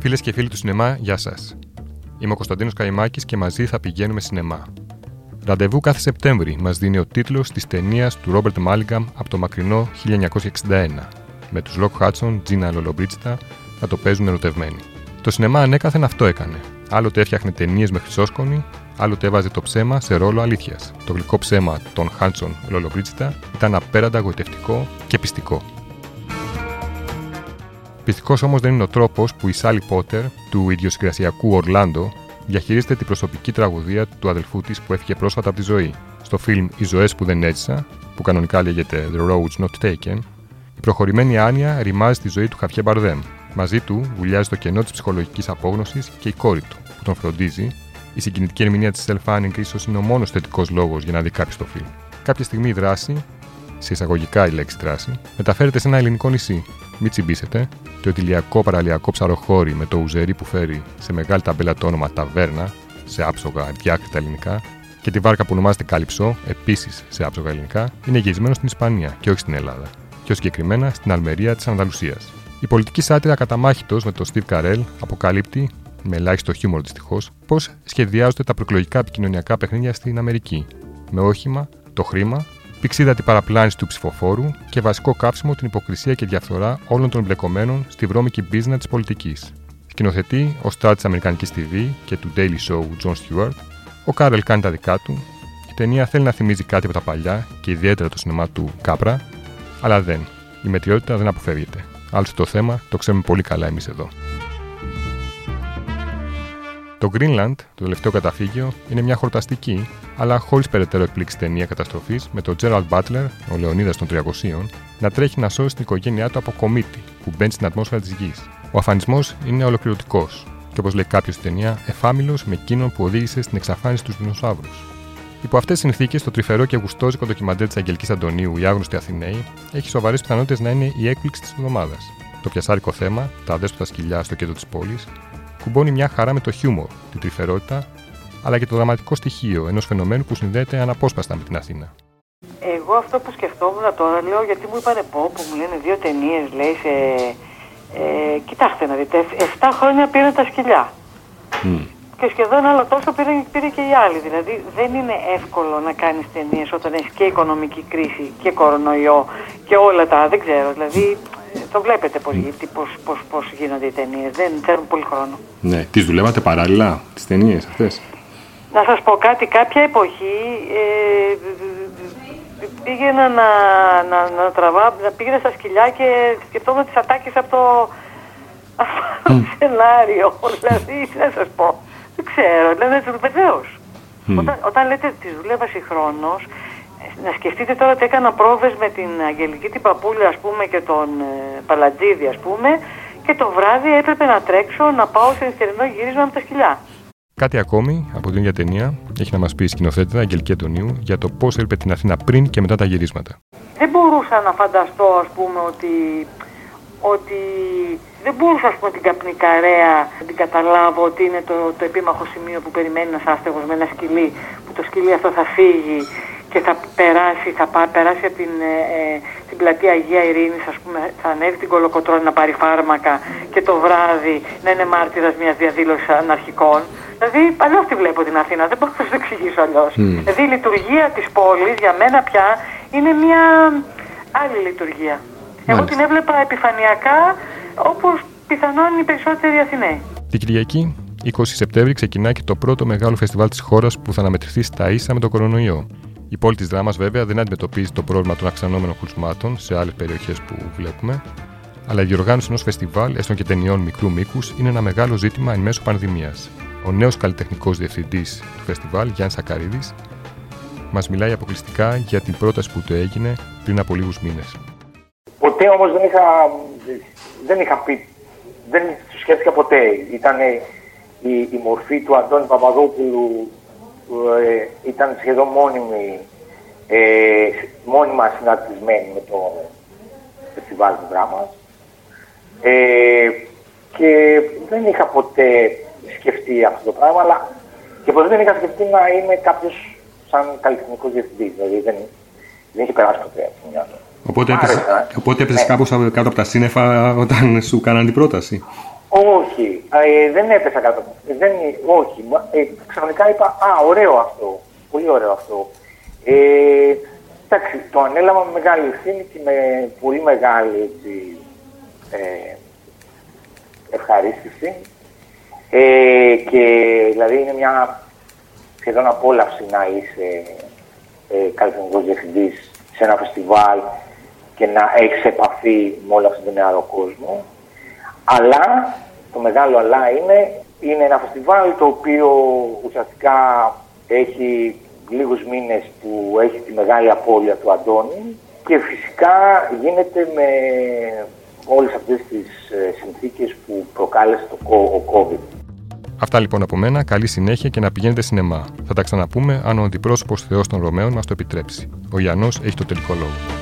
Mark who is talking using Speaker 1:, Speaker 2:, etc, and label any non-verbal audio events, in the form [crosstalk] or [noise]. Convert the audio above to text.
Speaker 1: Φίλες και φίλοι του σινεμά, γεια σας. Είμαι ο Κωνσταντίνος Καϊμάκης και μαζί θα πηγαίνουμε σινεμά. Ραντεβού κάθε Σεπτέμβρη μας δίνει ο τίτλος της ταινίας του Ρόμπερτ Μάλιγκαν από το μακρινό 1961, με τους Ροκ Χάντσον, Τζίνα Λολομπρίτζιτα να το παίζουν ερωτευμένοι. Το σινεμά ανέκαθεν αυτό έκανε. Άλλοτε έφτιαχνε ταινίες με χρυσόσκονη, άλλοτε έβαζε το ψέμα σε ρόλο αλήθειας. Το γλυκό ψέμα των Χάντσον Λολομπρίτζιτα ήταν απέραντα γοητευτικό και πειστικό. Πιστικό όμως δεν είναι ο τρόπος που η Σάλι Πότερ του ιδιοσυγκρασιακού Ορλάντο διαχειρίζεται την προσωπική τραγουδία του αδελφού της που έφυγε πρόσφατα από τη ζωή. Στο φιλμ Οι Ζωές που δεν έζησα, που κανονικά λέγεται The Roads Not Taken, η προχωρημένη άνοια ρημάζει τη ζωή του Χαβιέ Μπαρδέμ. Μαζί του βουλιάζει το κενό της ψυχολογικής απόγνωσης και η κόρη του, που τον φροντίζει. Η συγκινητική ερμηνεία της Self Fanning ίσως είναι ο μόνος θετικός λόγος για να δει κάποιος το φιλμ. Κάποια στιγμή η δράση, σε εισαγωγικά η λέξη δράση, μεταφέρεται σε ένα ελληνικό νησί, μην τσιμπήσετε, το ετηλιακό παραλιακό ψαροχώρι με το ουζερί που φέρει σε μεγάλη ταμπέλα το όνομα Ταβέρνα, σε άψογα διάκριτα ελληνικά, και τη βάρκα που ονομάζεται Κάλυψο, επίσης σε άψογα ελληνικά, είναι γυρισμένο στην Ισπανία και όχι στην Ελλάδα. Πιο συγκεκριμένα στην Αλμερία της Ανδαλουσίας. Η πολιτική σάτυρα καταμάχητος με τον Στίβ Καρέλ αποκαλύπτει, με ελάχιστο χιούμορ δυστυχώς, πώς σχεδιάζονται τα προεκλογικά επικοινωνιακά παιχνίδια στην Αμερική. Με όχημα, το χρήμα πηξίδα την παραπλάνηση του ψηφοφόρου και βασικό κάψιμο την υποκρισία και διαφθορά όλων των εμπλεκομένων στη βρώμικη μπίζνα της πολιτικής. Σκηνοθετεί ο Στάρ της Αμερικανικής TV και του Daily Show John Stewart, ο Κάρελ κάνει τα δικά του, η ταινία θέλει να θυμίζει κάτι από τα παλιά και ιδιαίτερα το σινεμά του Κάπρα, αλλά δεν. Η μετριότητα δεν αποφεύγεται. Άλλωστε το θέμα το ξέρουμε πολύ καλά εμείς εδώ. Το Greenland, το τελευταίο καταφύγιο, είναι μια χορταστική, αλλά χωρίς περαιτέρω εκπλήξη ταινία καταστροφής με τον Gerald Butler, ο Λεωνίδας των 300, να τρέχει να σώσει την οικογένειά του από κομίτη που μπαίνει στην ατμόσφαιρα της γης. Ο αφανισμός είναι ολοκληρωτικός και όπως λέει κάποιος στην ταινία, εφάμιλος με εκείνον που οδήγησε στην εξαφάνιση τους δεινοσαύρου. Υπό αυτές τις συνθήκες, το τρυφερό και γουστόζικο ντοκιμαντέρ της Αγγελικής Αντωνίου, Οι Άγνωστοι Αθηναίοι, έχει σοβαρές πιθανότητες να είναι η έκπληξη της εβδομάδας. Το πιασάρικο θέμα, τα αδέσποτα σκυλιά στο κέντρο της πόλης, κουμπώνει μια χαρά με το χιούμορ, την τρυφερότητα, αλλά και το δραματικό στοιχείο ενός φαινομένου που συνδέεται αναπόσπαστα με την Αθήνα.
Speaker 2: Εγώ αυτό που σκεφτόμουν τώρα λέω γιατί μου είπανε πω που μου λένε δύο ταινίες λέει σε. Ε, κοιτάξτε να δείτε, 7 χρόνια πήραν τα σκυλιά. Mm. Και σχεδόν άλλο τόσο πήρε, πήρε και οι άλλοι. Δηλαδή δεν είναι εύκολο να κάνεις ταινίες όταν έχεις και οικονομική κρίση και κορονοϊό και όλα τα. Δεν ξέρω. Δηλαδή το βλέπετε πώς, πώς, πώς, πώς γίνονται οι ταινίες. Δεν θέλουν πολύ χρόνο.
Speaker 1: Ναι. Τις δουλεύατε παράλληλα, τις ταινίες αυτές;
Speaker 2: Να σας πω κάτι. Κάποια εποχή ε, πήγαινα να, να, να, τραβά, να πήγαινα στα σκυλιά και σκεφτόμουν τις ατάκες από το, [laughs] mm. σενάριο. δηλαδή, τι να σας πω. Δεν ξέρω. Δηλαδή, βεβαίως. Mm. Όταν, όταν λέτε τις δούλευα συγχρόνως, να σκεφτείτε τώρα ότι έκανα πρόβες με την Αγγελική την Παπούλια ας πούμε και τον ε, Παλατζίδη ας πούμε και το βράδυ έπρεπε να τρέξω να πάω σε νυχτερινό γύρισμα με τα σκυλιά.
Speaker 1: Κάτι ακόμη από την ίδια ταινία έχει να μας πει η σκηνοθέτητα Αγγελική Αντωνίου για το πώς έλειπε την Αθήνα πριν και μετά τα γυρίσματα.
Speaker 2: Δεν μπορούσα να φανταστώ, ας πούμε, ότι, ότι δεν μπορούσα ας πούμε, την καπνικαρέα να την καταλάβω ότι είναι το, το επίμαχο σημείο που περιμένει ένας άστεγος με ένα σκυλί, που το σκυλί αυτό θα φύγει και θα περάσει, θα περάσει από την, ε, ε, την πλατεία Αγία Ειρήνης, ας πούμε, θα ανέβει την Κολοκοτρώνη να πάρει φάρμακα και το βράδυ να είναι μάρτυρας μιας διαδήλωσης αναρχικών. Δηλαδή, αλλιώς τη βλέπω την Αθήνα, δεν μπορώ να το εξηγήσω αλλιώς. Mm. Δηλαδή, η λειτουργία της πόλης για μένα πια είναι μια άλλη λειτουργία. Εγώ την έβλεπα επιφανειακά όπως πιθανόν οι περισσότεροι Αθηναίοι.
Speaker 1: Την Κυριακή 20 Σεπτέμβρη ξεκινά και το πρώτο μεγάλο φεστιβάλ της χώρας που θα αναμετρηθεί στα ίσα με τον κορονοϊό. Η πόλη της δράμας, βέβαια, δεν αντιμετωπίζει το πρόβλημα των αυξανόμενων κρουσμάτων σε άλλες περιοχές που βλέπουμε, αλλά η διοργάνωση ενός φεστιβάλ, έστω και ταινιών μικρού μήκους, είναι ένα μεγάλο ζήτημα εν μέσω πανδημίας. Ο νέος καλλιτεχνικός διευθυντής του φεστιβάλ, Γιάννης Σακαρίδης, μας μιλάει αποκλειστικά για την πρόταση που του έγινε πριν από λίγους μήνες.
Speaker 3: Ποτέ όμως δεν είχα, δεν είχα πει, δεν το σκέφτηκα ποτέ. Ήταν η, η μορφή του Αντώνη Παπαδόπουλου ε, ήταν σχεδόν μόνιμη, ε, μόνιμα συναρτησμένη με το φεστιβάλ του δράμας. Ε, και δεν είχα ποτέ σκεφτεί αυτό το πράγμα, αλλά και ποτέ δεν είχα σκεφτεί να είμαι κάποιος σαν καλλιτεχνικός διευθυντής. Δηλαδή δεν, δεν είχε περάσει ποτέ από το μυαλό.
Speaker 1: Οπότε έπεσε, οπότε έπεσε ναι. κάπως κάτω από τα σύννεφα όταν σου κάναν την πρόταση.
Speaker 3: Όχι, ε, δεν έπεσα κάτω. Δεν, όχι, ε, ξαφνικά είπα, α, ωραίο αυτό, πολύ ωραίο αυτό. Ε, εντάξει, το ανέλαβα με μεγάλη ευθύνη και με πολύ μεγάλη έτσι, ε, ευχαρίστηση. Ε, και δηλαδή είναι μια σχεδόν απόλαυση να είσαι ε, καλλιτεχνικός διευθυντής σε ένα φεστιβάλ και να έχεις επαφή με όλο αυτόν τον νεαρό κόσμο. Αλλά, το μεγάλο αλλά είναι, είναι ένα φεστιβάλ το οποίο ουσιαστικά έχει λίγους μήνες που έχει τη μεγάλη απώλεια του Αντώνη και φυσικά γίνεται με όλες αυτές τις ε, συνθήκες που προκάλεσε το, ο COVID.
Speaker 1: Αυτά λοιπόν από μένα. Καλή συνέχεια και να πηγαίνετε σινεμά. Θα τα ξαναπούμε αν ο αντιπρόσωπος Θεός των Ρωμαίων μας το επιτρέψει. Ο Ιαννό έχει το τελικό λόγο.